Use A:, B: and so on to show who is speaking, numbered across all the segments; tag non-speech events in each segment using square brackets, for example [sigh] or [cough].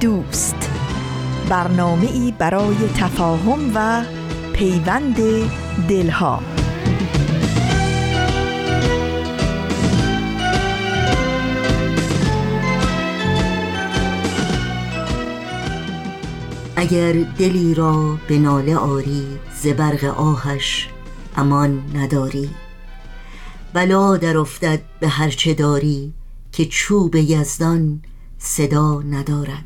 A: دوست. برنامه ای برای تفاهم و پیوند دلها.
B: اگر دلی را به ناله آری زبرق آهش امان نداری. بلا در افتد به هرچه داری که چوب یزدان صدا ندارد.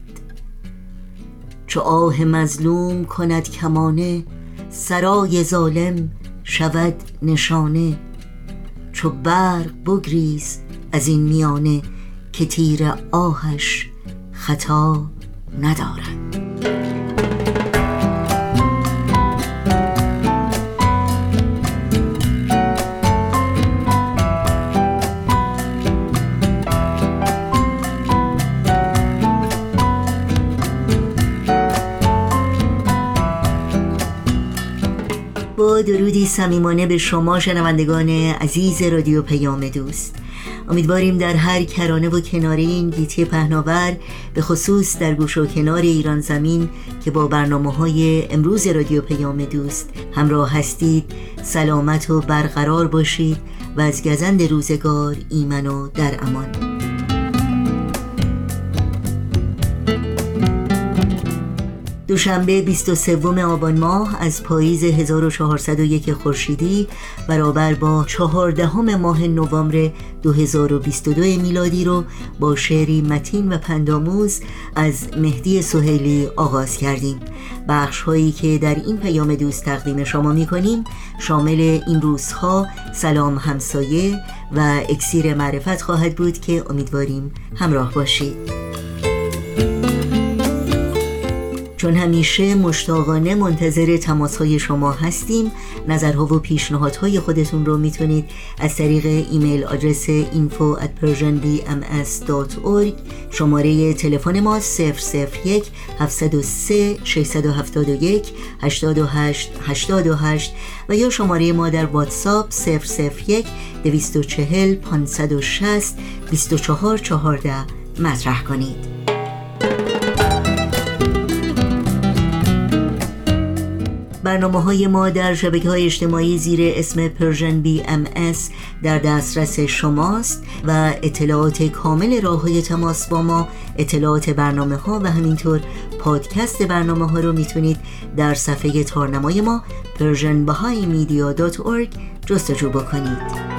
B: چو آه مظلوم کند کمانه سرای ظالم شود نشانه. چو برق بگریز از این میانه که تیر آهش خطا ندارد. درودی صمیمانه به شما شنوندگان عزیز رادیو پیام دوست. امیدواریم در هر کرانه و کناره این گیتی پهناور به خصوص در گوش و کنار ایران زمین که با برنامه های امروز رادیو پیام دوست همراه هستید سلامت و برقرار باشید و از گزند روزگار ایمن و در امان. دوشنبه 23 آبان ماه از پاییز 1401 خورشیدی برابر با 14 ماه نوامبر 2022 میلادی رو با شعری متین و پنداموز از مهدی سهیلی آغاز کردیم. بخش هایی که در این پیام دوست تقدیم شما می کنیم شامل این روزها سلام همسایه و اکسیر معرفت خواهد بود که امیدواریم همراه باشید. چون همیشه مشتاقانه منتظر تماس های شما هستیم نظرها و پیشنهادهای خودتون رو می‌تونید از طریق ایمیل آدرس info at persianbms.org شماره تلفن ما 001 703 671 828 828 و یا شماره ما در واتساپ 001 240 560 24 14 مطرح کنید. برنامه های ما در شبکه های اجتماعی زیر اسم Persian BMS در دسترس شماست و اطلاعات کامل راه های تماس با ما اطلاعات برنامه ها و همینطور پادکست برنامه ها رو می‌تونید در صفحه تارنمای ما persianbahaimedia.org جستجو بکنید.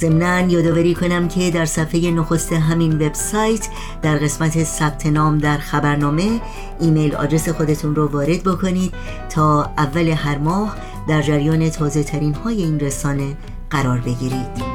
B: ضمنا یادآوری کنم که در صفحه نخست همین وبسایت در قسمت ثبت نام در خبرنامه ایمیل آدرس خودتون رو وارد بکنید تا اول هر ماه در جریان تازه ترین های این رسانه قرار بگیرید.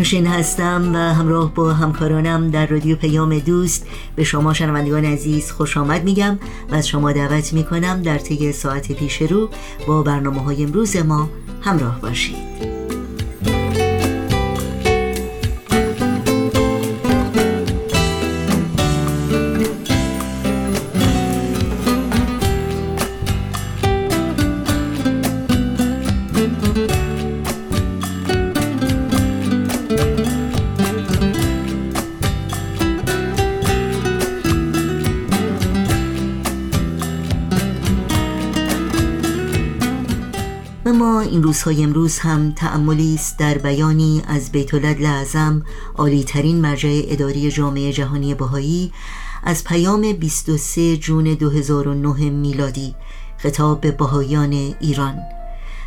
B: نوشین هستم و همراه با همکارانم در رادیو پیام دوست به شما شنوندگان عزیز خوش آمد میگم و از شما دعوت می‌کنم در طی ساعت پیش رو با برنامه های امروز ما همراه باشید. روزهای امروز هم تأملی است در بیانی از بیت اعظم عالی ترین مرجع اداری جامعه جهانی بهایی از پیام 23 جون 2009 میلادی. خطاب به بهایان ایران.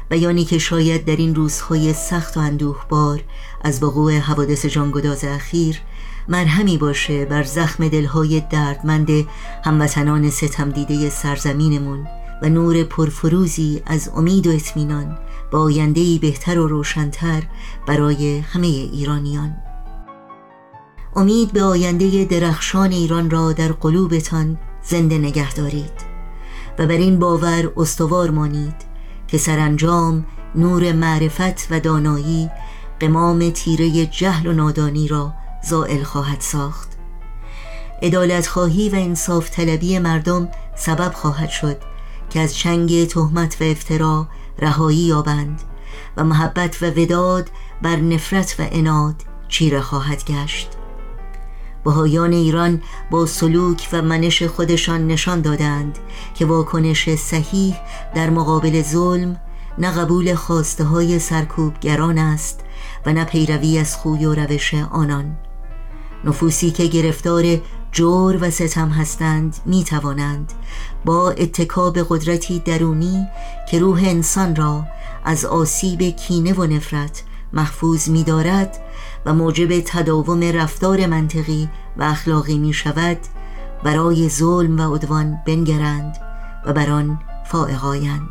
B: بیانی که شاید در این روزهای سخت و اندوهبار از وقوع حوادث جانگداز اخیر مرهمی باشه بر زخم دلهای دردمند هموطنان ستم دیده سرزمینمون. و نور پرفروزی از امید و اطمینان با آیندهی بهتر و روشنتر برای همه ایرانیان. امید به آینده درخشان ایران را در قلوبتان زنده نگه دارید و بر این باور استوار مانید که سرانجام نور معرفت و دانایی قمام تیره جهل و نادانی را زائل خواهد ساخت. ادالت خواهی و انصاف طلبی مردم سبب خواهد شد که از چنگ تهمت و افترا رهایی یابند و محبت و وداد بر نفرت و اناد چیره خواهد گشت. بهایان ایران با سلوک و منش خودشان نشان دادند که واکنش صحیح در مقابل ظلم نه قبول خواسته های سرکوبگران است و نه پیروی از خوی و روش آنان. نفوسی که گرفتار جور و ستم هستند می توانند با اتکاب قدرتی درونی که روح انسان را از آسیب کینه و نفرت محفوظ می دارد و موجب تداوم رفتار منطقی و اخلاقی می شود برای ظلم و عدوان بنگرند و بر آن فائقایند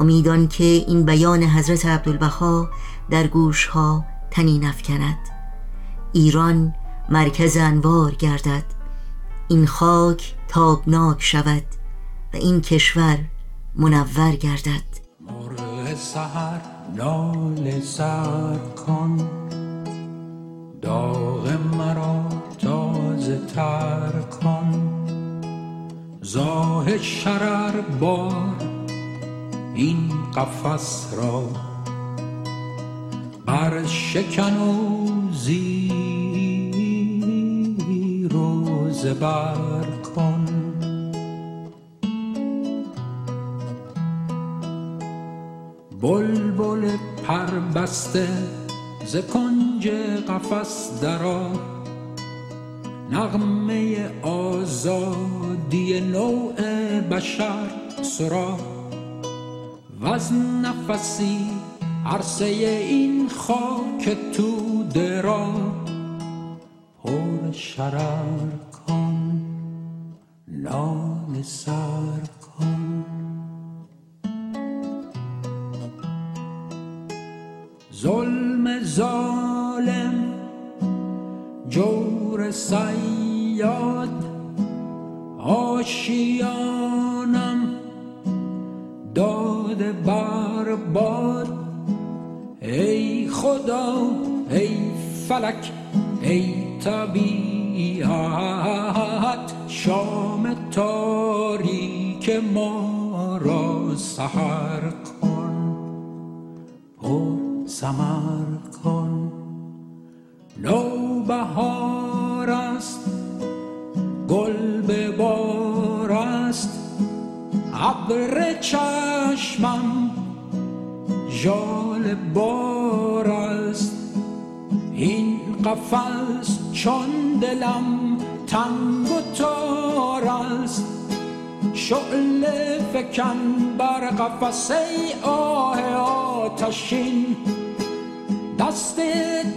B: امیدان که این بیان حضرت عبدالبها در گوش ها تنی نفکند ایران مرکز انوار گردد. این خاک تابناک شود و این کشور منور گردد.
C: مرغ سهر نال سر کن. داغ مرا تازه تر کن. زاه شرر بار این قفس را. بر شکن و زیر و زبر کن بلبل پر بسته ز کنج قفس درا نغمه آزادی نوع بشر سرا و از نفسی عرصه این خاک تو درا پر شرر نان سر کن. ظلم ظالم جور سیاد آشیانم داده بر باد. ای خدا ای فلک ای طبیعت شام تاریک ما را سحر کن پر سمر کن. نوبهار است گل به بار است. ابر چشمم ژال بار است. این قفس چون دلم تنگ و تار است. شعل فکن بر قفسه آه آتشین. دست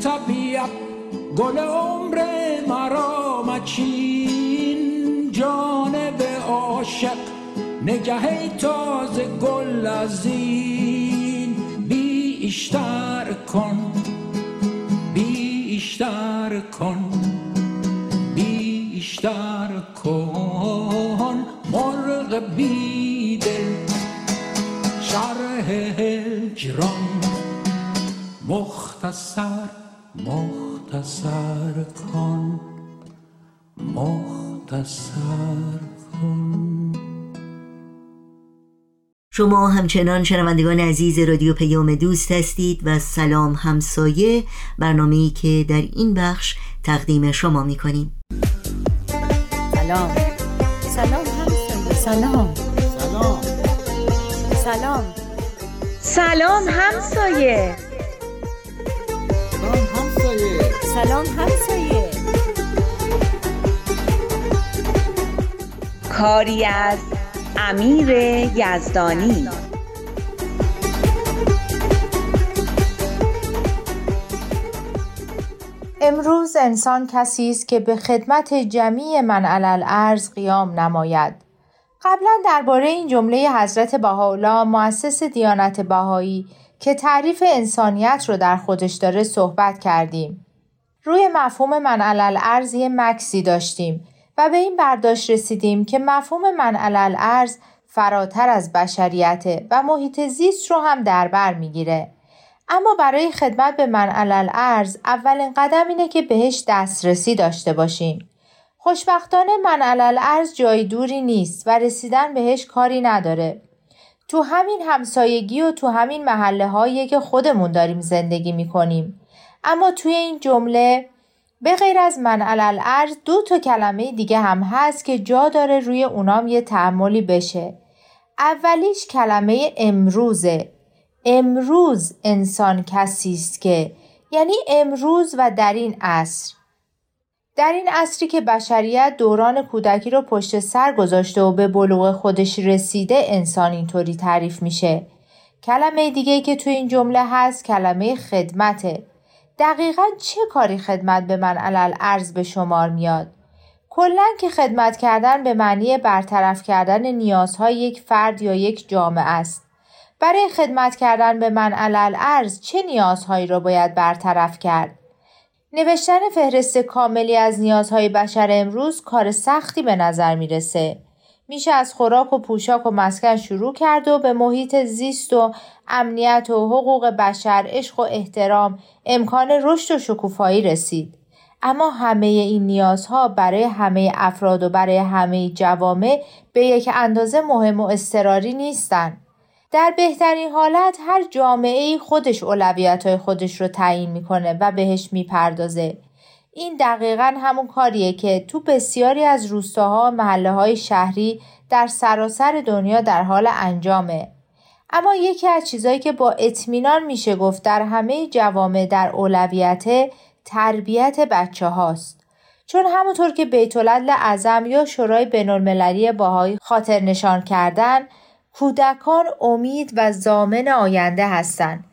C: طبیعت گل عمر مرا مچین. جانب عاشق نگه تازه گل از این. بیشتر کن بیشتر کن بیشتر کن. بیدل شرح هجران. مختصر مختصر کن مختصر کن.
B: شما همچنان شنوندگان عزیز رادیو پیام دوست هستید و سلام همسایه برنامه‌ای که در این بخش تقدیم شما می کنیم
D: سلام. سلام. سلام. سلام. سلام
E: سلام همسایه.
D: سلام همسایه. سلام همسایه.
E: کاری از امیر یزدانی.
F: امروز انسان کسی است که به خدمت جمیع من علل ارز قیام نماید. قبلا درباره این جمله حضرت بهاءالله مؤسس دیانت بهایی که تعریف انسانیت رو در خودش داره صحبت کردیم. روی مفهوم من علل ارز مکسی داشتیم و به این برداشت رسیدیم که مفهوم من علل ارز فراتر از بشریته و محیط زیست رو هم در بر می‌گیره. اما برای خدمت به من علل ارز اولین قدم اینه که بهش دسترسی داشته باشیم. خوشبختانه من علل ارز جای دوری نیست و رسیدن بهش کاری نداره. تو همین همسایگی و تو همین محله هایی که خودمون داریم زندگی می‌کنیم. اما توی این جمله به غیر از من علل ارز دو تا کلمه دیگه هم هست که جا داره روی اونام یه تعملی بشه. اولیش کلمه امروزه. امروز انسان کسی است که یعنی امروز و در این عصر. در این عصری که بشریت دوران کودکی رو پشت سر گذاشته و به بلوغ خودش رسیده انسان اینطوری تعریف میشه. کلمه دیگه که تو این جمله هست کلمه خدمته. دقیقا چه کاری خدمت به من علل ارز به شمار میاد؟ کلا که خدمت کردن به معنی برطرف کردن نیازهای یک فرد یا یک جامعه است. برای خدمت کردن به من علل ارز چه نیازهایی را باید برطرف کرد؟ نوشتن فهرست کاملی از نیازهای بشر امروز کار سختی به نظر می‌رسه. میشه از خوراک و پوشاک و مسکن شروع کرد و به محیط زیست و امنیت و حقوق بشر، عشق و احترام، امکان رشد و شکوفایی رسید. اما همه این نیازها برای همه افراد و برای همه جوامع به یک اندازه مهم و استراری نیستند. در بهترین حالت هر جامعه خودش اولویت های خودش رو تعیین می‌کنه و بهش می‌پردازه. این دقیقا همون کاریه که تو بسیاری از روستاها و محله های شهری در سراسر دنیا در حال انجامه. اما یکی از چیزهایی که با اطمینان میشه گفت در همه جوامع در اولویت تربیت بچه هاست. چون همونطور که بیت اعظم یا شورای بینالمللی باهایی خاطر نشان کردن کودکان امید و زامن آینده هستند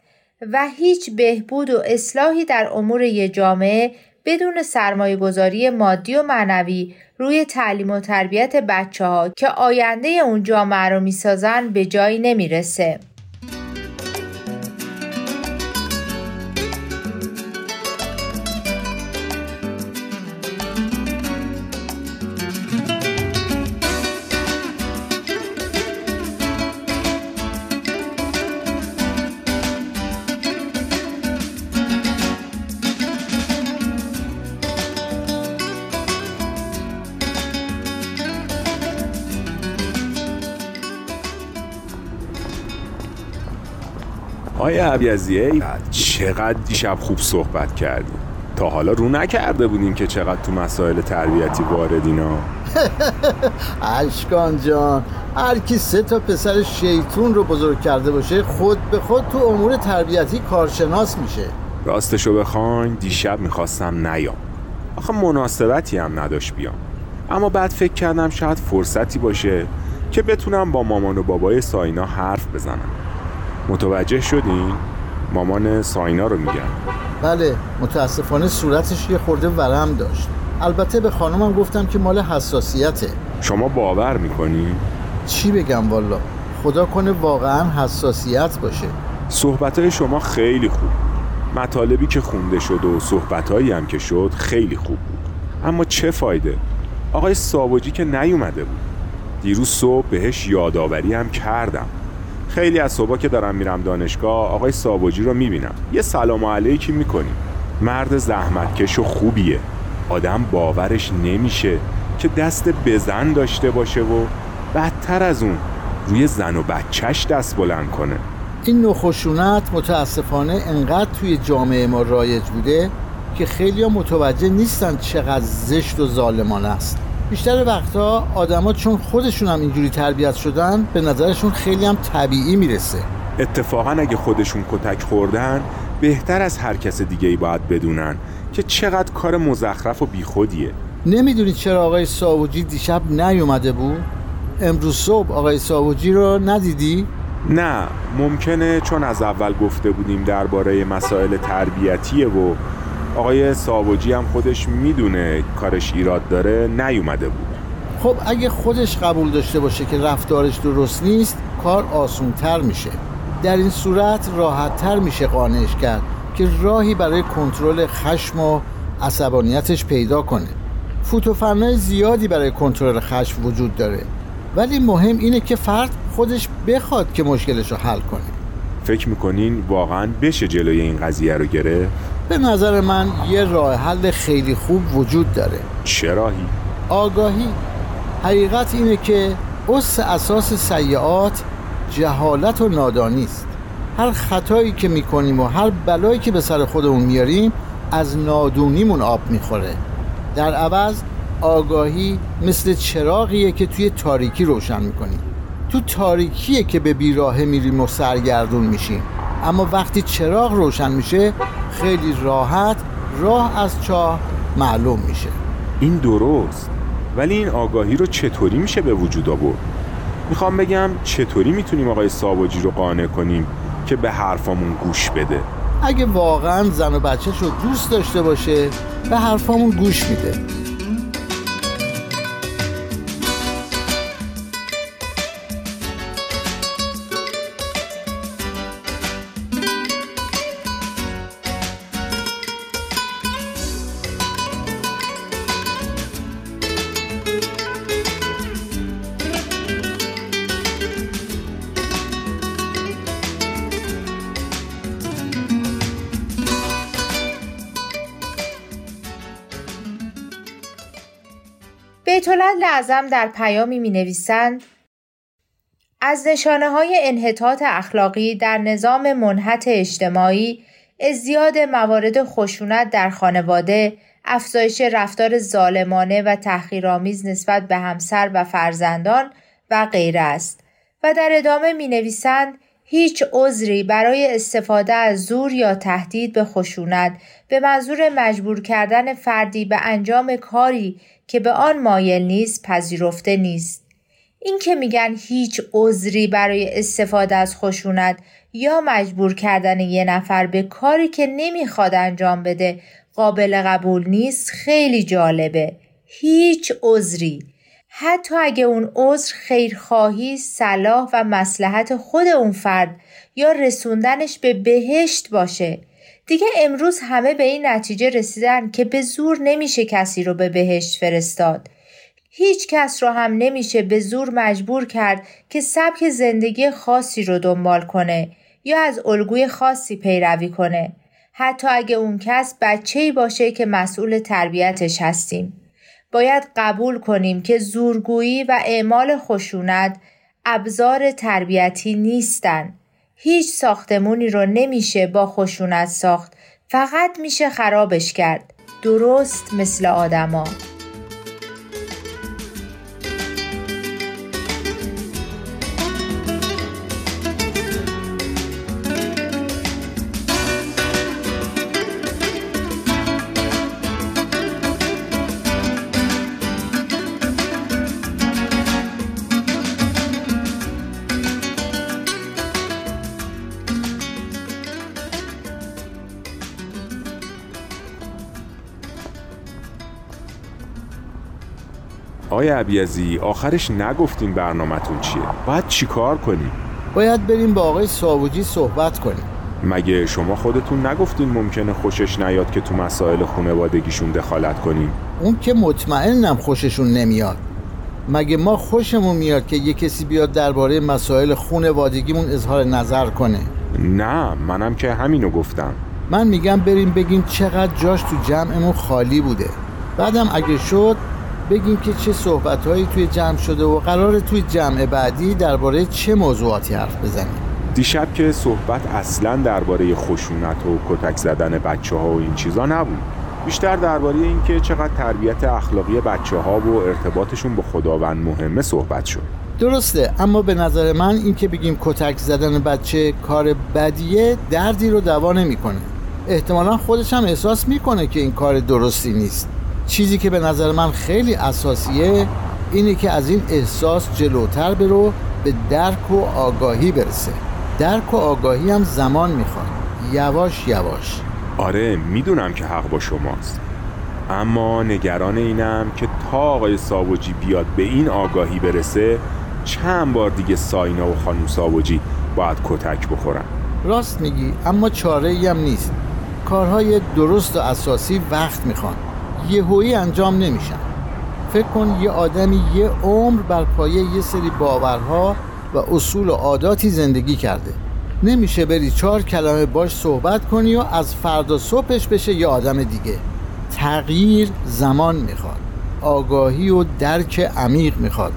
F: و هیچ بهبود و اصلاحی در امور یک جامعه بدون سرمایه گذاری مادی و معنوی روی تعلیم و تربیت بچه ها که آینده اون جامعه رو می‌سازن به جایی نمی‌رسه.
G: آیا عبیزیه چقدر دیشب خوب صحبت کردیم. تا حالا رو نکرده بودیم که چقدر تو مسائل تربیتی واردینا [laughs]
H: اشکان جان هر کی سه تا پسر شیطون رو بزرگ کرده باشه خود به خود تو امور تربیتی کارشناس میشه.
G: راستشو بخواین دیشب می‌خواستم نیام. آخه مناسبتی هم نداشت بیام. اما بعد فکر کردم شاید فرصتی باشه که بتونم با مامان و بابای ساینا حرف بزنم. متوجه شدین؟ مامان ساینا رو میگن.
H: بله متاسفانه صورتش یه خورده ورم داشت. البته به خانمم گفتم که مال حساسیته.
G: شما باور می‌کنی؟
H: چی بگم والا؟ خدا کنه واقعا حساسیت باشه.
G: صحبتهای شما خیلی خوب. مطالبی که خونده شد و صحبتهایی هم که شد خیلی خوب بود. اما چه فایده؟ آقای ساواجی که نیومده بود. دیروز صبح بهش یادآوری هم کردم. خیلی از صبح که دارم میرم دانشگاه آقای ساواجی رو می‌بینم. یه سلام علیکی می‌کنیم مرد زحمتکش و خوبیه. آدم باورش نمیشه که دست بزن داشته باشه و بدتر از اون روی زن و بچهش دست بلند کنه.
H: این نخشونت متاسفانه انقدر توی جامعه ما رایج بوده که خیلی متوجه نیستن چقدر زشت و ظالمانه است. بیشتر وقتها آدما چون خودشون هم اینجوری تربیت شدن به نظرشون خیلی هم طبیعی می‌رسه
G: اتفاقا اگه خودشون کتک خوردن بهتر از هر کس دیگه ای باید بدونن که چقدر کار مزخرف و بیخودیه
H: نمی‌دونید چرا آقای ساوجی دیشب نیومده بود؟ امروز صبح آقای ساوجی رو ندیدی؟
G: نه ممکنه چون از اول گفته بودیم درباره مسائل تربیتیه و آقای ساواجی هم خودش می‌دونه کارش ایراد داره نیومده بود.
H: خب اگه خودش قبول داشته باشه که رفتارش درست نیست کار آسونتر میشه. در این صورت راحتتر میشه قانعش کرد که راهی برای کنترل خشم و عصبانیتش پیدا کنه. فوتوفنای زیادی برای کنترل خشم وجود داره. ولی مهم اینه که فرد خودش بخواد که مشکلش رو حل کنه.
G: فکر می‌کنین واقعا بشه جلوی این قضیه رو گرفت؟
H: به نظر من یه راه حل خیلی خوب وجود داره.
G: چه راهی؟
H: آگاهی. حقیقت اینه که اس اساس سیعات جهالت و نادانی است. هر خطایی که می‌کنیم و هر بلایی که به سر خودمون میاریم از نادونیمون آب می‌خوره. در عوض آگاهی مثل چراغیه که توی تاریکی روشن می‌کنیم. تو تاریکیه که به بیراهه میریم و سرگردون میشیم. اما وقتی چراغ روشن میشه خیلی راحت راه از چاه معلوم میشه.
G: این درست. ولی این آگاهی رو چطوری میشه به وجود آورد؟ می‌خوام بگم چطوری می‌تونیم آقای ساواجی رو قانع کنیم که به حرفامون گوش بده؟
H: اگه واقعا زن و بچهش رو دوست داشته باشه به حرفامون گوش میده.
F: بیت لعظم در پیامی می نویسند از نشانه های انحطاط اخلاقی در نظام منحط اجتماعی ازدیاد موارد خشونت در خانواده، افزایش رفتار ظالمانه و تحقیرآمیز نسبت به همسر و فرزندان و غیره است و در ادامه می نویسند هیچ عذری برای استفاده از زور یا تهدید به خشونت به منظور مجبور کردن فردی به انجام کاری که به آن مایل نیست پذیرفته نیست. این که میگن هیچ عذری برای استفاده از خشونت یا مجبور کردن یه نفر به کاری که نمی‌خواد انجام بده قابل قبول نیست خیلی جالبه. هیچ عذری. حتی اگه اون عذر خیرخواهی، صلاح و مسلحت خود اون فرد یا رسوندنش به بهشت باشه دیگه امروز همه به این نتیجه رسیدن که به زور نمیشه کسی رو به بهشت فرستاد. هیچ کس رو هم نمیشه به زور مجبور کرد که سبک زندگی خاصی رو دنبال کنه یا از الگوی خاصی پیروی کنه. حتی اگه اون کس بچه‌ای باشه که مسئول تربیتش هستیم. باید قبول کنیم که زورگویی و اعمال خشونت ابزار تربیتی نیستن. هیچ ساختمونی رو نمیشه با خشونت ساخت. فقط میشه خرابش کرد. درست مثل آدما.
G: آقای عبیزی آخرش نگفتین برنامهتون چیه؟ باید چیکار کنیم؟
H: باید بریم با آقای ساوجی صحبت کنیم.
G: مگه شما خودتون نگفتین ممکنه خوشش نیاد که تو مسائل خانوادگیشون دخالت کنیم؟
H: اون که مطمئنم خوششون نمیاد. مگه ما خوشمون میاد که یه کسی بیاد درباره مسائل خونوادگیمون اظهار نظر کنه؟
G: نه منم که همینو گفتم.
H: من میگم بریم بگیم چقدر جاش تو جمعمون خالی بوده. بعدم اگه شد بگیم که چه صحبتهایی توی جمع شده و قرار توی جمع بعدی درباره چه موضوعاتی حرف بزنیم.
G: دیشب که صحبت اصلا درباره خشونت و کتک زدن بچه ها و این چیزا نبود. بیشتر درباره اینکه چقدر تربیت اخلاقی بچه ها و ارتباطشون با خداوند مهمه صحبت شد.
H: درسته اما به نظر من اینکه بگیم کتک زدن بچه کار بدیه دردی رو دوا نمی‌کنه. احتمالا خودش هم احساس می‌کنه که این کار درستی نیست. چیزی که به نظر من خیلی اساسیه اینه که از این احساس جلوتر برو به درک و آگاهی برسه. درک و آگاهی هم زمان می‌خواد. یواش یواش.
G: آره می‌دونم که حق با شماست. اما نگران اینم که تا آقای ساوجی بیاد به این آگاهی برسه چند بار دیگه ساینا و خانم ساوجی باید کتک بخورن.
H: راست میگی اما چاره هم نیست. کارهای درست و اساسی وقت می‌خوان. یهویی انجام نمیشن. فکر کن یه آدمی یه عمر بر پایه یه سری باورها و اصول و عاداتی زندگی کرده. نمیشه بری چهار کلمه باش صحبت کنی و از فردا صبحش بشه یه آدم دیگه. تغییر زمان می‌خواد. آگاهی و درک عمیق می‌خواد.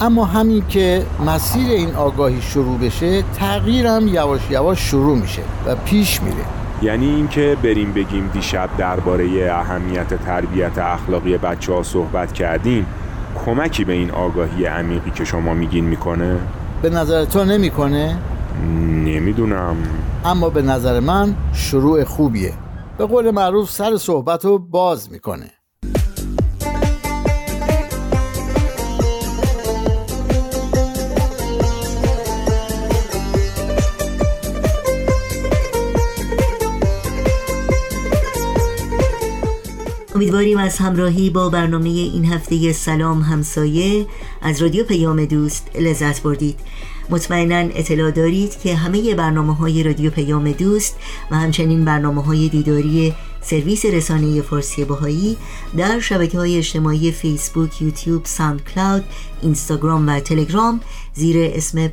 H: اما همین که مسیر این آگاهی شروع بشه تغییرم یواش یواش شروع میشه و پیش میره.
G: یعنی اینکه بریم بگیم دیشب درباره اهمیت تربیت اخلاقی بچه ها صحبت کردیم کمکی به این آگاهی عمیقی که شما میگین می‌کنه؟
H: به نظر تو نمی‌کنه؟
G: نمی‌دونم
H: اما به نظر من شروع خوبیه به قول معروف سر صحبت رو باز می‌کنه
B: امیدواریم از همراهی با برنامه این هفته سلام همسایه از رادیو پیام دوست لذت بردید. مطمئنا اطلاع دارید که همه برنامه های رادیو پیام دوست و همچنین برنامه های دیداری سرویس رسانه فارسی باهایی در شبکه های اجتماعی فیسبوک، یوتیوب، ساند کلاود، اینستاگرام و تلگرام زیر اسم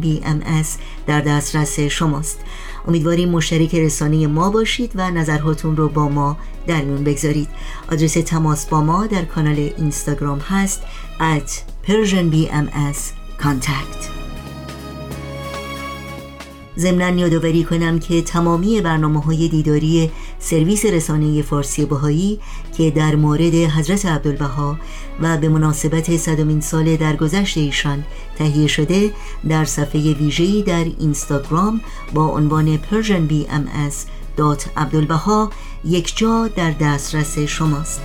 B: بی ام در دسترس شماست. امیدواریم مشترک رسانه ما باشید و نظرهاتون رو با ما در میون بگذارید. آدرس تماس با ما در کانال اینستاگرام هست at persianbms contact. ضمنا یادآوری کنم که تمامی برنامه های دیداری سرویس رسانه فارسی بهایی که در مورد حضرت عبدالبها و به مناسبت صدمین سال درگذشت ایشان تهیه شده در صفحه ویژه‌ای در اینستاگرام با عنوان persianbms.abdulbaha یک جا در دسترس شماست.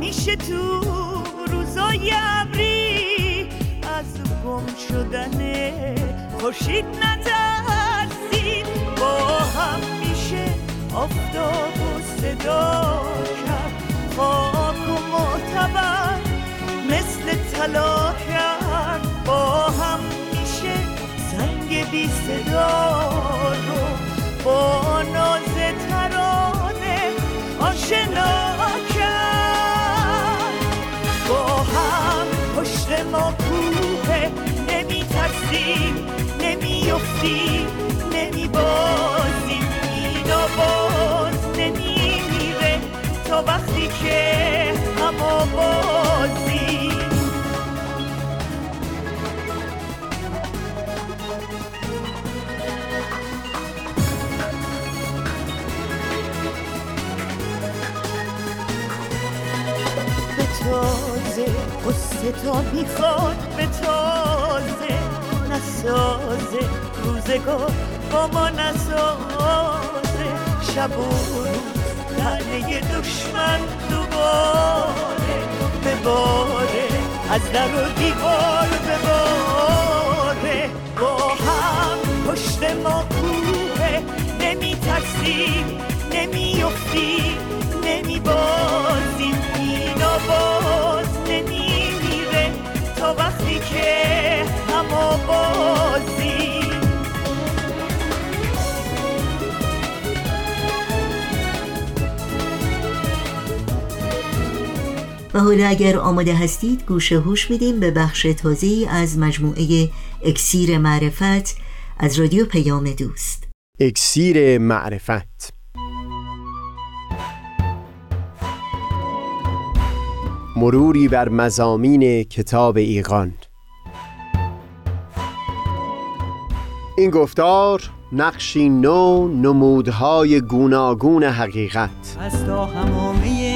I: میشه تو روزای ابری از گم شدن خوشید نترسید. با هم میشه آفتاب و صدا کرد. خاک و معتبر مثل طلا کرد. با هم میشه سنگ بی صدا رو با ناز ترانه آشنا ما کوه نمی ترسیم نمی افتیم نمی بازیم اینا باز نمی میره تا وقتی که همه بازیم تازه قصه تا می‌خواد به نسازه روزگار با ما نسازه شب و روز لعنه دشمن دوباره بباره از در و دیوار بباره با هم پشت ما کوه نمی ترسیم نمی افتیم
B: و حالا اگر آماده هستید گوش هوش میدیم به بخش تازه از مجموعه اکسیر معرفت از رادیو پیام دوست.
J: اکسیر معرفت. مروری بر مزامین کتاب ایقان این گفتار نقشی نو نمودهای گوناگون حقیقت.
K: از تا همامه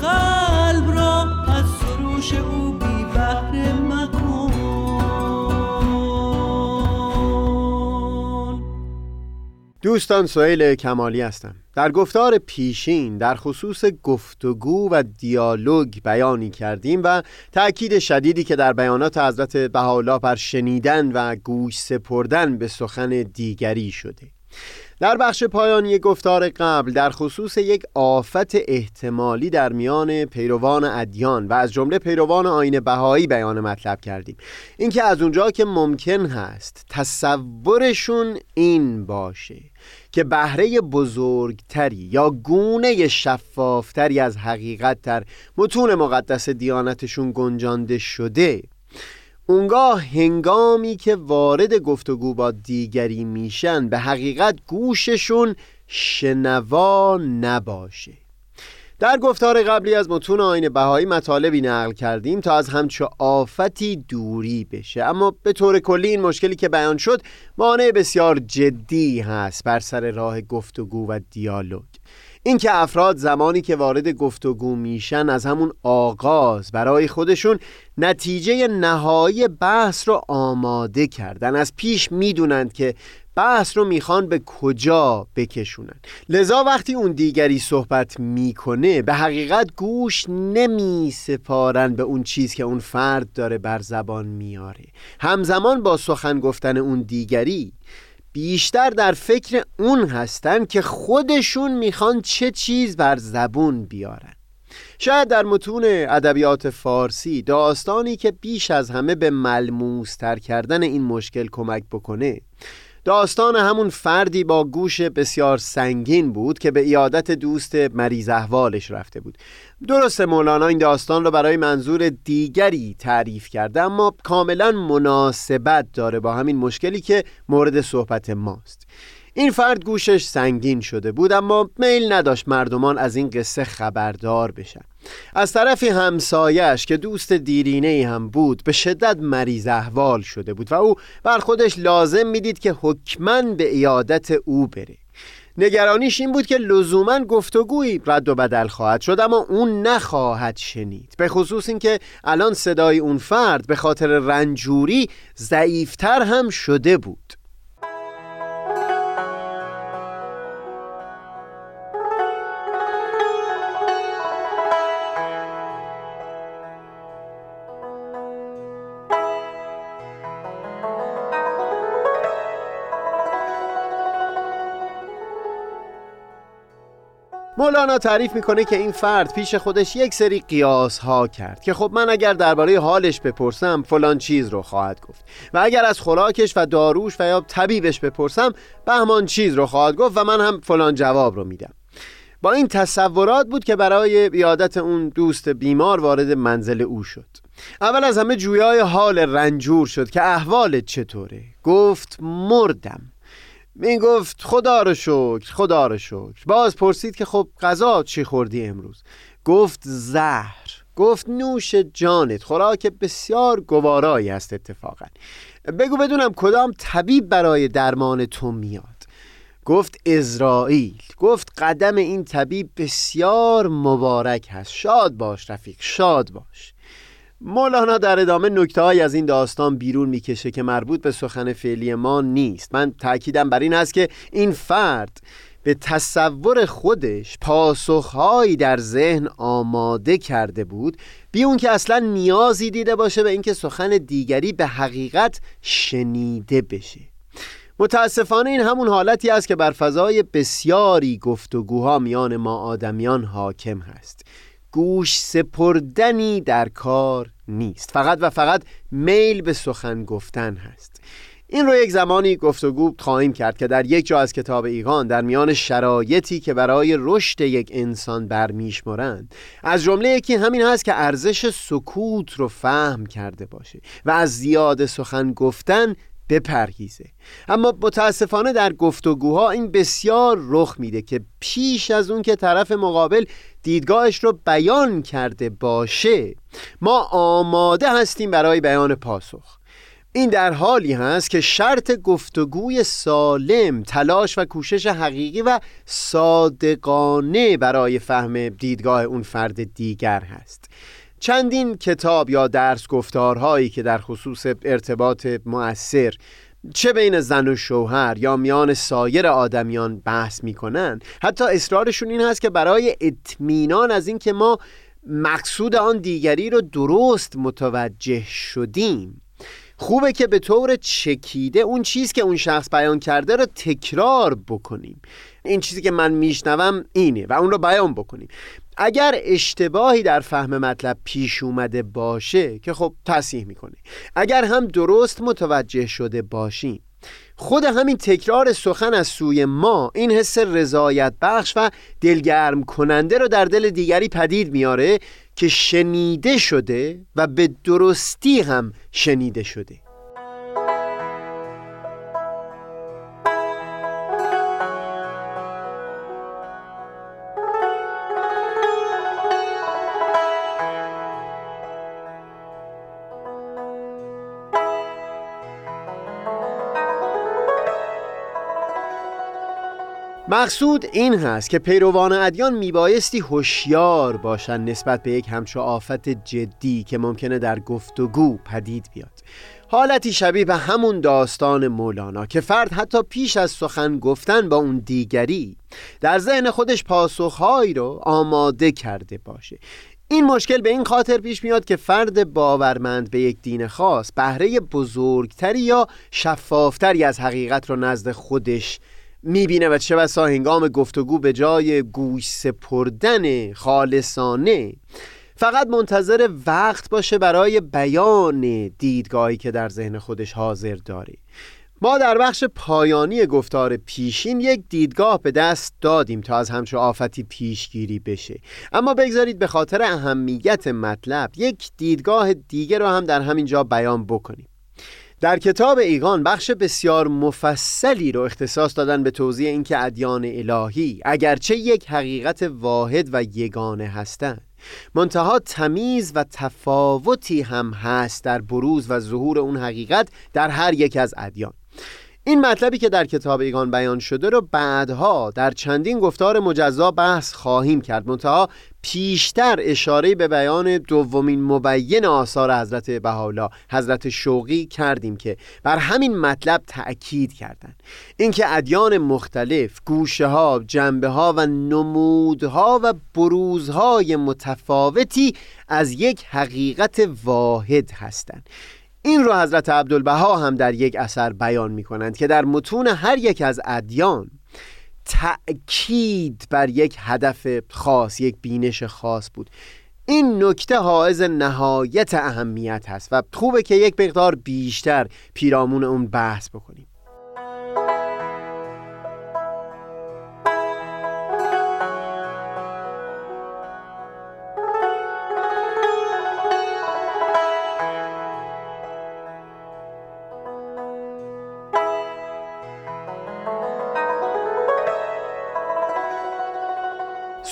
K: قلب را او بی مکن.
J: دوستان سهیل کمالی هستم. در گفتار پیشین در خصوص گفتگو و دیالوگ بیانی کردیم و تأکید شدیدی که در بیانات حضرت بهاءالله بر شنیدن و گوش سپردن به سخن دیگری شده. در بخش پایانی گفتار قبل در خصوص یک آفت احتمالی در میان پیروان ادیان و از جمله پیروان آین بهایی بیان مطلب کردیم. اینکه از اونجا که ممکن هست تصورشون این باشه که بهره بزرگتری یا گونه شفافتری از حقیقت در متون مقدس دیانتشون گنجانده شده اونگاه هنگامی که وارد گفتگو با دیگری میشن به حقیقت گوششون شنوا نباشه. در گفتار قبلی از متون آین بهایی مطالبی نقل کردیم تا از همچو آفتی دوری بشه. اما به طور کلی این مشکلی که بیان شد مانع بسیار جدی هست بر سر راه گفتگو و دیالوگ. اینکه افراد زمانی که وارد گفتگو میشن از همون آغاز برای خودشون نتیجه نهایی بحث رو آماده کردن. از پیش می‌دونند که بحث رو می‌خوان به کجا بکشونن. لذا وقتی اون دیگری صحبت می‌کنه به حقیقت گوش نمی سپارن به اون چیز که اون فرد داره بر زبان میاره همزمان با سخن گفتن اون دیگری بیشتر در فکر اون هستن که خودشون می‌خوان چه چیز بر زبون بیارن. شاید در متون ادبیات فارسی داستانی که بیش از همه به ملموس تر کردن این مشکل کمک بکنه داستان همون فردی با گوش بسیار سنگین بود که به ایادت دوست مریض احوالش رفته بود. درست مولانا این داستان رو برای منظور دیگری تعریف کرده اما کاملا مناسبت داره با همین مشکلی که مورد صحبت ماست. این فرد گوشش سنگین شده بود اما میل نداشت مردمان از این قصه خبردار بشن. از طرفی همسایش که دوست دیرینه هم بود به شدت مریض احوال شده بود و او بر خودش لازم می‌دید که حکمن به ایادت او بره. نگرانیش این بود که لزوما گفتگویی رد و بدل خواهد شد اما اون نخواهد شنید. به خصوص اینکه الان صدای اون فرد به خاطر رنجوری ضعیفتر هم شده بود. مولانا تعریف می‌کنه که این فرد پیش خودش یک سری قیاس ها کرد که خب من اگر درباره حالش بپرسم فلان چیز رو خواهد گفت و اگر از خوراکش و داروش و یا طبیبش بپرسم بهمان چیز رو خواهد گفت و من هم فلان جواب رو میدم. با این تصورات بود که برای بیادت اون دوست بیمار وارد منزل او شد. اول از همه جویای حال رنجور شد که احوالت چطوره. گفت مردم. می گفت خدا رو شکر خدا رو شکر. باز پرسید که خب غذا چی خوردی امروز؟ گفت زهر. گفت نوش جانت. خوراک بسیار گوارایی است اتفاقا. بگو بدونم کدام طبیب برای درمان تو میاد؟ گفت ازرائیل گفت قدم این طبیب بسیار مبارک هست. شاد باش رفیق شاد باش. مولانا در ادامه نکته های از این داستان بیرون می‌کشه که مربوط به سخن فعلی ما نیست. من تاکیدم بر این است که این فرد به تصور خودش پاسخهایی در ذهن آماده کرده بود بی اون که اصلا نیازی دیده باشه به اینکه سخن دیگری به حقیقت شنیده بشه. متاسفانه این همون حالتی است که بر فضای بسیاری گفتگوها میان ما آدمیان حاکم هست. گوش سپردنی در کار نیست. فقط و فقط میل به سخن گفتن هست. این رو یک زمانی گفتگو خواهیم کرد که در یک جا از کتاب ایقان در میان شرایطی که برای رشد یک انسان برمیشمرند از جمله یکی همین هست که ارزش سکوت رو فهم کرده باشه و از زیاد سخن گفتن بپرهیزه. اما متاسفانه در گفتگوها این بسیار رخ میده که پیش از اون که طرف مقابل دیدگاهش رو بیان کرده باشه ما آماده هستیم برای بیان پاسخ. این در حالی هست که شرط گفتگوی سالم تلاش و کوشش حقیقی و صادقانه برای فهم دیدگاه اون فرد دیگر هست. چندین کتاب یا درس گفتارهایی که در خصوص ارتباط مؤثر چه بین زن و شوهر یا میان سایر آدمیان بحث می‌کنن حتی اصرارشون این هست که برای اطمینان از اینکه ما مقصود آن دیگری رو درست متوجه شدیم. خوبه که به طور چکیده اون چیز که اون شخص بیان کرده رو تکرار بکنیم. این چیزی که من میشنوم اینه و اون رو بیان بکنیم. اگر اشتباهی در فهم مطلب پیش اومده باشه که خب تصحیح می‌کنه اگر هم درست متوجه شده باشیم خود همین تکرار سخن از سوی ما این حس رضایت بخش و دلگرم کننده رو در دل دیگری پدید میاره که شنیده شده و به درستی هم شنیده شده. مقصود این هست که پیروان ادیان میبایستی هوشیار باشند نسبت به یک همچو آفت جدی که ممکنه در گفتگو پدید بیاد. حالتی شبیه به همون داستان مولانا که فرد حتی پیش از سخن گفتن با اون دیگری در ذهن خودش پاسخهایی رو آماده کرده باشه. این مشکل به این خاطر پیش میاد که فرد باورمند به یک دین خاص بهره بزرگتری یا شفافتری از حقیقت رو نزد خودش می‌بینه و چه بسا هنگام گفتگو به جای گوش سپردن خالصانه. فقط منتظر وقت باشه برای بیان دیدگاهی که در ذهن خودش حاضر داره. ما در بخش پایانی گفتار پیشین یک دیدگاه به دست دادیم تا از همچه آفتی پیشگیری بشه. اما بگذارید به خاطر اهمیت مطلب یک دیدگاه دیگه رو هم در همین جا بیان بکنیم. در کتاب ایگان بخش بسیار مفصلی رو اختصاص دادن به توضیح اینکه ادیان الهی اگرچه یک حقیقت واحد و یگانه هستند منتها تمیز و تفاوتی هم هست در بروز و ظهور اون حقیقت در هر یک از ادیان. این مطلبی که در کتاب ایگان بیان شده رو بعدها در چندین گفتار مجزا بحث خواهیم کرد منتها پیشتر اشاره به بیان دومین مبین آثار حضرت بهاءالله حضرت شوقی کردیم که بر همین مطلب تأکید کردند. اینکه ادیان مختلف گوشه ها جنبه ها و نمودها و بروزهای متفاوتی از یک حقیقت واحد هستند. این رو حضرت عبدالبها هم در یک اثر بیان می کنند که در متون هر یک از ادیان تأکید بر یک هدف خاص یک بینش خاص بود. این نکته حائز نهایت اهمیت هست و خوبه که یک مقدار بیشتر پیرامون اون بحث بکنیم.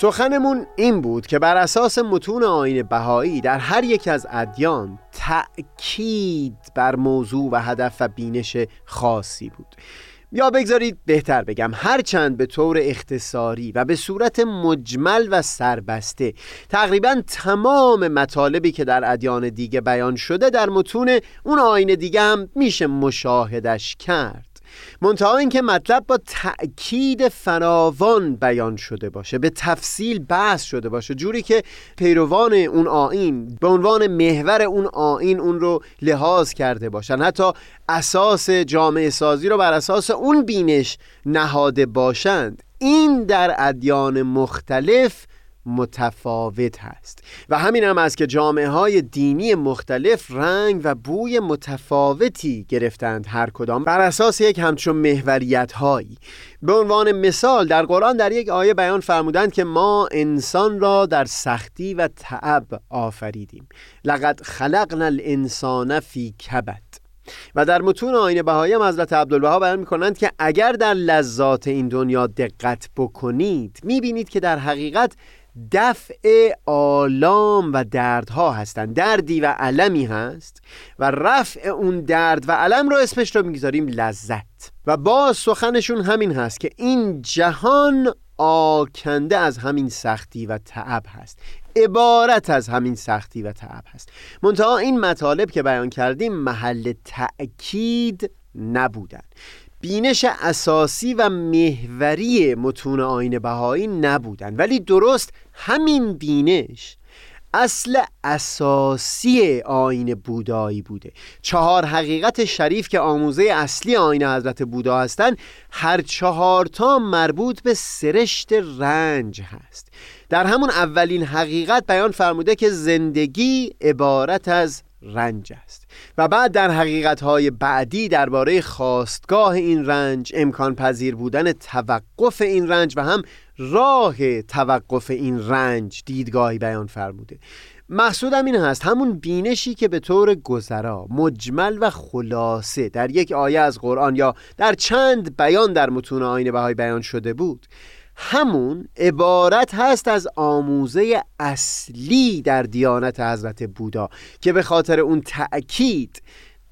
J: سخنمون این بود که بر اساس متون آین بهایی در هر یک از ادیان تأکید بر موضوع و هدف و بینش خاصی بود. یا بگذارید بهتر بگم هرچند به طور اختصاری و به صورت مجمل و سربسته تقریبا تمام مطالبی که در ادیان دیگه بیان شده در متون اون آین دیگه هم میشه مشاهدش کرد. منتها اینکه مطلب با تأکید فراوان بیان شده باشه به تفصیل بحث شده باشه. جوری که پیروان اون آین به عنوان محور اون آین اون رو لحاظ کرده باشن. حتی اساس جامعه سازی رو بر اساس اون بینش نهاده باشند. این در ادیان مختلف متفاوت هست. و همین هم است که جامعه های دینی مختلف رنگ و بوی متفاوتی گرفتند هر کدام بر اساس یک همچون محوریت هایی به عنوان مثال در قرآن در یک آیه بیان فرمودند که ما انسان را در سختی و تعب آفریدیم. لقد خلقنا الانسان فی کبد. و در متون آین بهایی هم حضرت عبدالبها بیان می‌کنند که اگر در لذات این دنیا دقت بکنید می‌بینید که در حقیقت دفع آلام و دردها هستند دردی و علمی هست و رفع اون درد و علم رو اسمش رو می‌گذاریم لذت. و با سخنشون همین هست که این جهان آکنده از همین سختی و تعب هست. عبارت از همین سختی و تعب هست. منتها این مطالب که بیان کردیم محل تأکید نبودن. بینش اساسی و محوری متون آین بهایی نبودن ولی درست همین بینش اصل اساسی آین بودایی بوده. چهار حقیقت شریف که آموزه اصلی آین حضرت بودا هستند هر چهارتا مربوط به سرشت رنج هست. در همون اولین حقیقت بیان فرموده که زندگی عبارت از رنج است. و بعد در حقیقتهای بعدی درباره خواستگاه این رنج امکان پذیر بودن توقف این رنج و هم راه توقف این رنج دیدگاهی بیان فرموده. محصودم این هست همون بینشی که به طور گذرا مجمل و خلاصه در یک آیه از قرآن یا در چند بیان در متون آین بهای بیان شده بود. همون عبارت هست از آموزه اصلی در دیانت حضرت بودا که به خاطر اون تأکید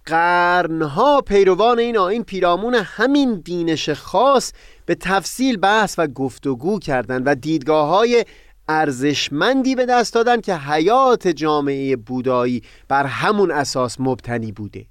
J: قرنها پیروان این آین پیرامون همین بینش خاص به تفصیل بحث و گفتگو کردند و دیدگاه های ارزشمندی به دست دادن که حیات جامعه بودایی بر همون اساس مبتنی بوده.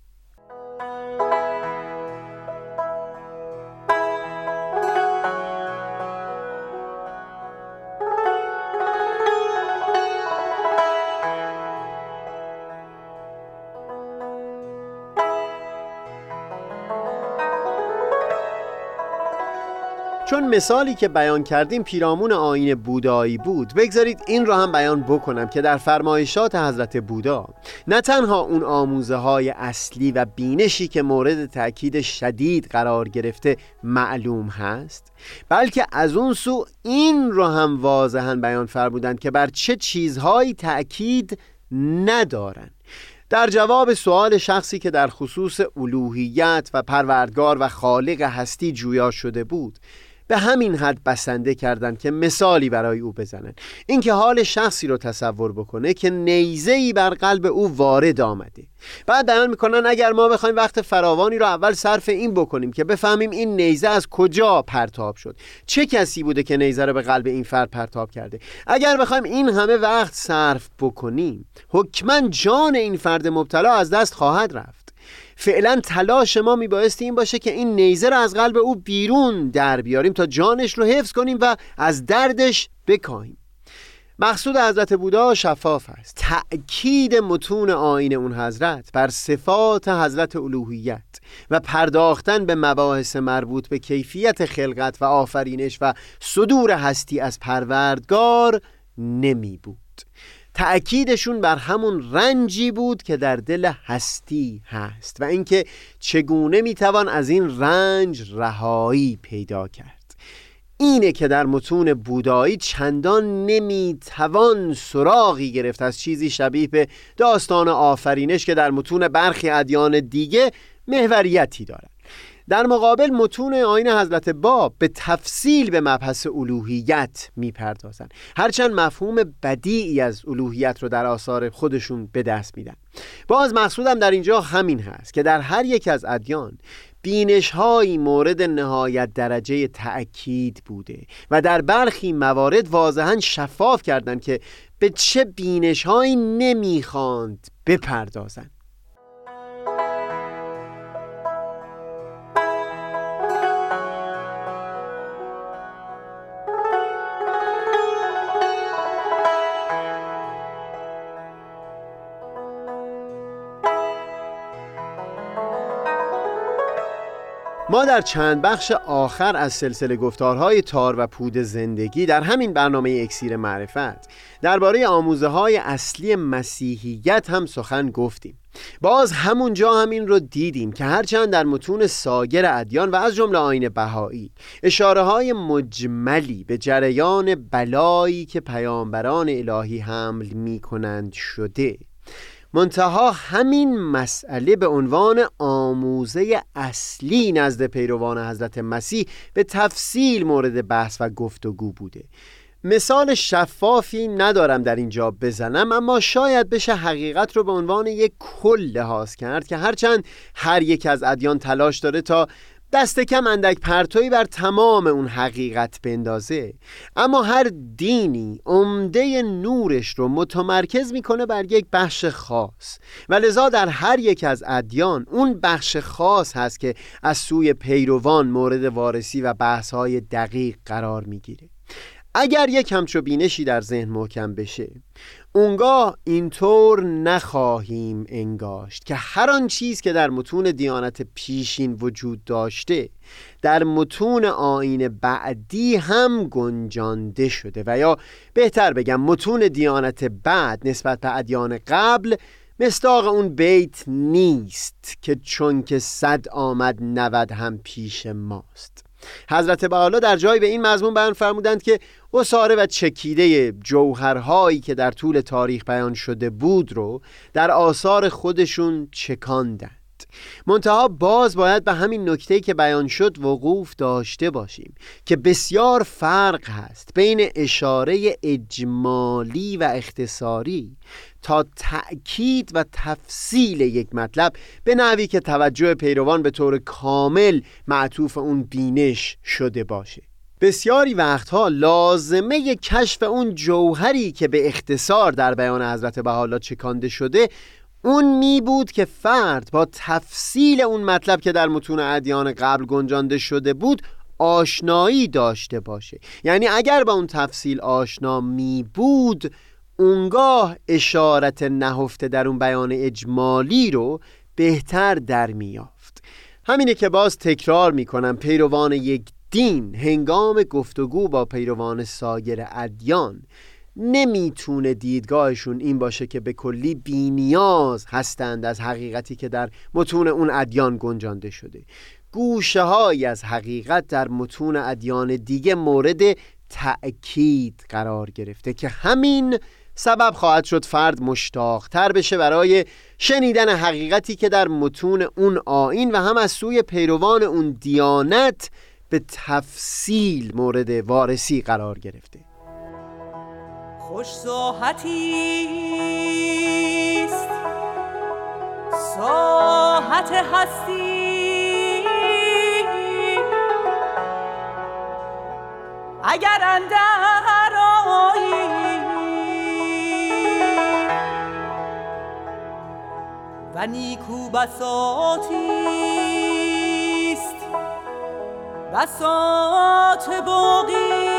J: چون مثالی که بیان کردیم پیرامون آین بودایی بود بگذارید این را هم بیان بکنم که در فرمایشات حضرت بودا نه تنها اون آموزه های اصلی و بینشی که مورد تاکید شدید قرار گرفته معلوم هست بلکه از اون سو این را هم واضحا بیان فرمودند که بر چه چیزهایی تأکید ندارند. در جواب سوال شخصی که در خصوص الوهیت و پروردگار و خالق هستی جویا شده بود به همین حد بسنده کردند که مثالی برای او بزنن. اینکه حال شخصی رو تصور بکنه که نیزه بر قلب او وارد آمده. بعد بیان می‌کنن اگر ما بخوایم وقت فراوانی رو اول صرف این بکنیم که بفهمیم این نیزه از کجا پرتاب شد. چه کسی بوده که نیزه رو به قلب این فرد پرتاب کرده؟ اگر بخوایم این همه وقت صرف بکنیم حکما جان این فرد مبتلا از دست خواهد رفت. فعلا تلاش ما میبایستی این باشه که این نیزه رو از قلب او بیرون در بیاریم تا جانش رو حفظ کنیم و از دردش بکاهیم. مقصود حضرت بودا شفاف است. تأکید متون آین اون حضرت بر صفات حضرت الوهیت و پرداختن به مباحث مربوط به کیفیت خلقت و آفرینش و صدور هستی از پروردگار نمی بود تأکیدشون بر همون رنجی بود که در دل هستی هست و اینکه چگونه می‌توان از این رنج رهایی پیدا کرد. اینه که در متون بودایی چندان نمی‌توان سراغی گرفت. از چیزی شبیه به داستان آفرینش که در متون برخی ادیان دیگه محوریتی دارد. در مقابل متون آین حضرت باب به تفصیل به مبحث الوهیت می‌پردازند هرچند مفهوم بدیعی از الوهیت رو در آثار خودشون به دست میدن. باز مقصودم در اینجا همین هست که در هر یک از ادیان بینش های مورد نهایت درجه تأکید بوده و در برخی موارد واضحا شفاف کردند که به چه بینش هایی نمی‌خواند بپردازند. ما در چند بخش آخر از سلسله گفتارهای تار و پود زندگی در همین برنامه اکسیر معرفت درباره آموزه های اصلی مسیحیت هم سخن گفتیم. باز همونجا هم این رو دیدیم که هرچند در متون ساگر ادیان و از جمله آین بهایی اشاره های مجملی به جریان بلایی که پیامبران الهی حمل می کنند شده. منتها همین مسئله به عنوان آموزه اصلی نزد پیروان حضرت مسیح به تفصیل مورد بحث و گفتگو بوده. مثال شفافی ندارم در اینجا بزنم اما شاید بشه حقیقت رو به عنوان یک کل لحاظ کرد که هرچند هر یک از ادیان تلاش داره تا دست کم اندک پرتوی بر تمام اون حقیقت بندازه. اما هر دینی عمده نورش رو متمرکز می‌کنه بر یک بخش خاص. و لذا در هر یک از ادیان اون بخش خاص هست که از سوی پیروان مورد وارسی و بحثهای دقیق قرار می‌گیره. اگر یک همچو بینشی در ذهن محکم بشه اونگاه اینطور نخواهیم انگاشت که هر آن چیز که در متون دیانت پیشین وجود داشته در متون آین بعدی هم گنجانده شده و یا بهتر بگم متون دیانت بعد نسبت به ادیان قبل مستاق اون بیت نیست که چون که صد آمد نود هم پیش ماست. حضرت بحالا در جای به این مضمون بیان فرمودند که اصاره و چکیده جوهرهایی که در طول تاریخ بیان شده بود رو در آثار خودشون چکاندند. منتها باز باید به همین نکته که بیان شد وقوف داشته باشیم که بسیار فرق هست بین اشاره اجمالی و اختصاری تا تأکید و تفصیل یک مطلب به نحوی که توجه پیروان به طور کامل معطوف اون بینش شده باشه. بسیاری وقتها لازمه کشف اون جوهری که به اختصار در بیان حضرت بحالا چکانده شده اون می بود که فرد با تفصیل اون مطلب که در متون ادیان قبل گنجانده شده بود آشنایی داشته باشه. یعنی اگر با اون تفصیل آشنا می بود اونگاه اشارت نهفته در اون بیان اجمالی رو بهتر در میافت همینه که باز تکرار می‌کنم پیروان یک دین هنگام گفتگو با پیروان سایر ادیان نمی‌تونه دیدگاهشون این باشه که به کلی بینیاز هستند از حقیقتی که در متون اون ادیان گنجانده شده. گوشه های از حقیقت در متون ادیان دیگه مورد تأکید قرار گرفته که همین سبب خواهد شد فرد مشتاق تر بشه برای شنیدن حقیقتی که در متون اون آین و هم از سوی پیروان اون دیانت به تفصیل مورد وارسی قرار گرفته.
K: خوش ساحتی است. ساحت هستی. اگر اندر و نیکو بساتی است. بساط باقی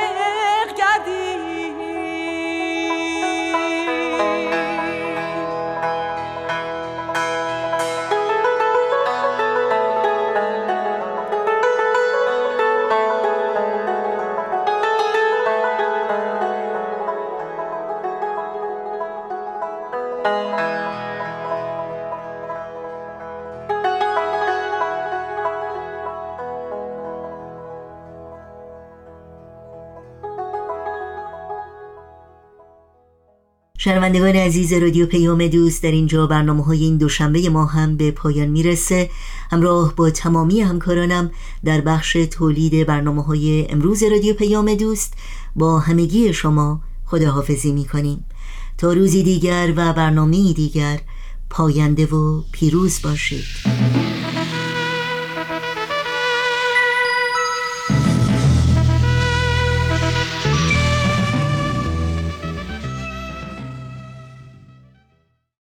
B: شنوندگان عزیز رادیو پیام دوست در اینجا برنامه های این دوشنبه ما هم به پایان می‌رسه. همراه با تمامی همکارانم در بخش تولید برنامه های امروز رادیو پیام دوست با همگی شما خداحافظی می‌کنیم. تا روزی دیگر و برنامه دیگر پاینده و پیروز باشید.